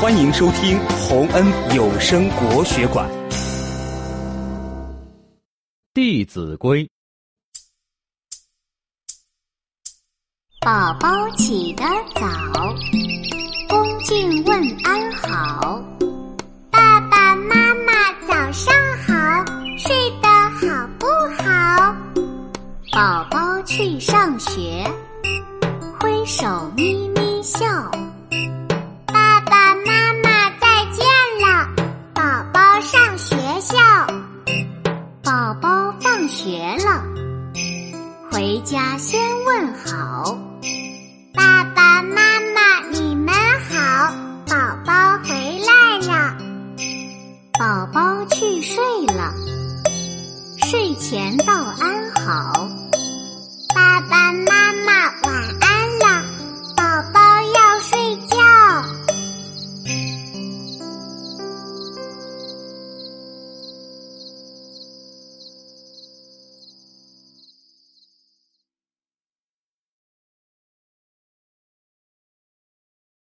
欢迎收听洪恩有声国学馆《弟子规》。宝宝起得早，恭敬问安好。爸爸妈妈早上好，睡得好不好？宝宝去上学，挥手咪。学了回家先问好。爸爸妈妈你们好。宝宝回来了。宝宝去睡了。睡前道安好。